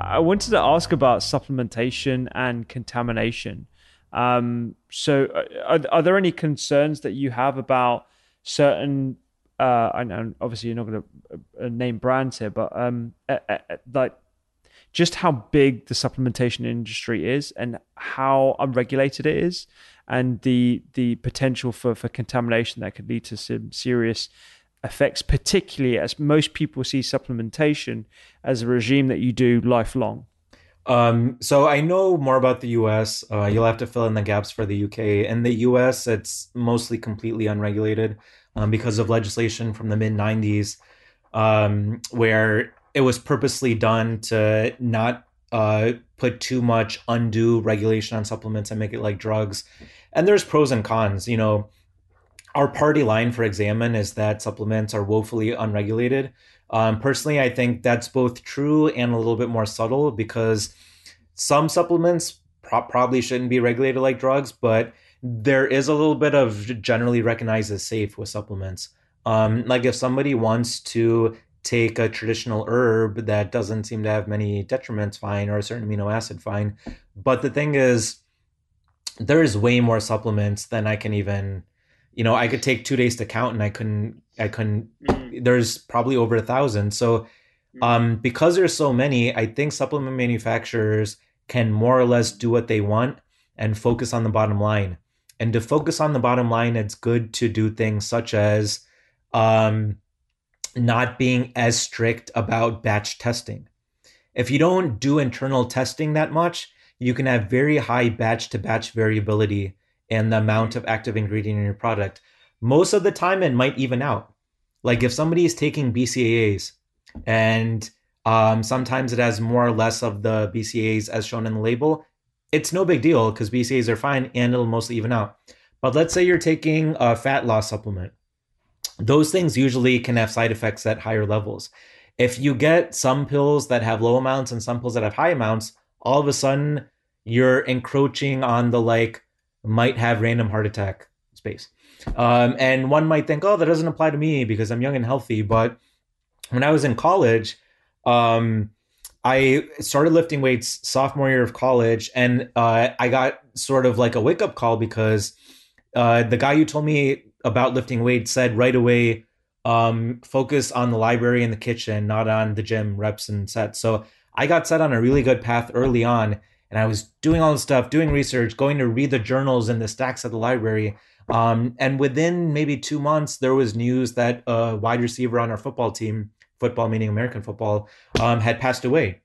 I wanted to ask about supplementation and contamination. Um, so, uh, are, are, there any concerns that you have about certain? Uh, and obviously, you're not going to uh, name brands here, but um, uh, like just how big the supplementation industry is and how unregulated it is, and the the potential for for contamination that could lead to some serious effects, particularly as most people see supplementation as a regime that you do lifelong? Um, so I know more about the US. Uh, you'll have to fill in the gaps for the UK. In the US, it's mostly completely unregulated um, because of legislation from the mid 90s um, where it was purposely done to not uh, put too much undue regulation on supplements and make it like drugs. And there's pros and cons. You know, our party line for Examine is that supplements are woefully unregulated. Um, personally, I think that's both true and a little bit more subtle because some supplements pro- probably shouldn't be regulated like drugs, but there is a little bit of generally recognized as safe with supplements. Um, like if somebody wants to take a traditional herb that doesn't seem to have many detriments, fine, or a certain amino acid, fine. But the thing is, there is way more supplements than I can even you know, I could take two days to count and I couldn't, I couldn't, mm-hmm. there's probably over a thousand. So, mm-hmm. um, because there's so many, I think supplement manufacturers can more or less do what they want and focus on the bottom line. And to focus on the bottom line, it's good to do things such as, um, not being as strict about batch testing. If you don't do internal testing that much, you can have very high batch to batch variability and the amount of active ingredient in your product. Most of the time, it might even out. Like if somebody is taking BCAAs and um, sometimes it has more or less of the BCAAs as shown in the label, it's no big deal because BCAAs are fine and it'll mostly even out. But let's say you're taking a fat loss supplement. Those things usually can have side effects at higher levels. If you get some pills that have low amounts and some pills that have high amounts, all of a sudden you're encroaching on the like might have random heart attack space. Um, and one might think, oh, that doesn't apply to me because I'm young and healthy. But when I was in college, um, I started lifting weights sophomore year of college, and uh, I got sort of like a wake up call because uh, the guy who told me about lifting weights said right away, um, focus on the library and the kitchen, not on the gym reps and sets. So I got set on a really good path early on, and I was doing all the stuff, doing research, going to read the journals and the stacks at the library. Um, and within maybe two months, there was news that a wide receiver on our football team, football meaning American football, um, had passed away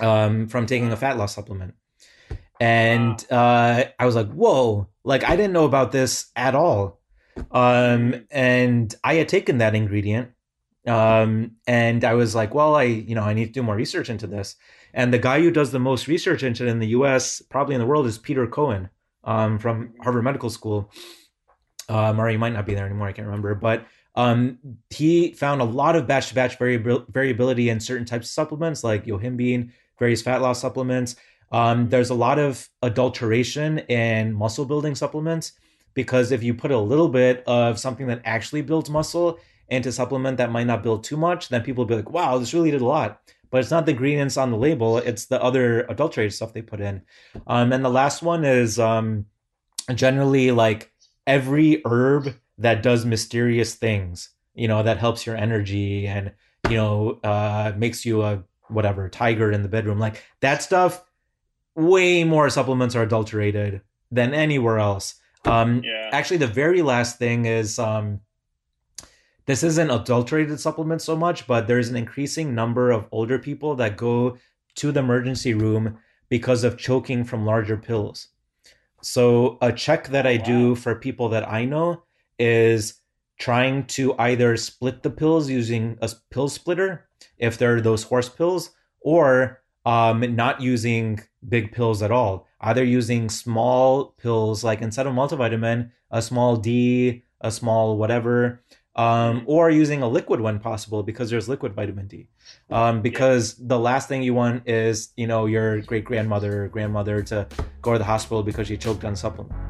um, from taking a fat loss supplement. And uh, I was like, whoa, like I didn't know about this at all. Um, and I had taken that ingredient. Um, and I was like, well, I, you know, I need to do more research into this. And the guy who does the most research into it in the US, probably in the world, is Pieter Cohen. um, from Harvard Medical School. Um, or he might not be there anymore. I can't remember, but um, he found a lot of batch to batch variability in certain types of supplements like yohimbine, various fat loss supplements. Um, there's a lot of adulteration in muscle building supplements because if you put a little bit of something that actually builds muscle into supplement that might not build too much, then people will be like, wow, this really did a lot. But it's not the ingredients on the label, it's the other adulterated stuff they put in. Um, and the last one is um, generally like every herb that does mysterious things, you know, that helps your energy and, you know, uh, makes you a whatever tiger in the bedroom. Like that stuff, way more supplements are adulterated than anywhere else. Um, yeah. Actually, the very last thing is um, this isn't adulterated supplements so much, but there's an increasing number of older people that go to the emergency room because of choking from larger pills. So, a check that I wow. do for people that I know is trying to either split the pills using a pill splitter if they're those horse pills or um, not using big pills at all either using small pills like instead of multivitamin a small d a small whatever um, or using a liquid when possible because there's liquid vitamin d. Um, because the last thing you want is you know your great grandmother or grandmother to go to the hospital because she choked on supplement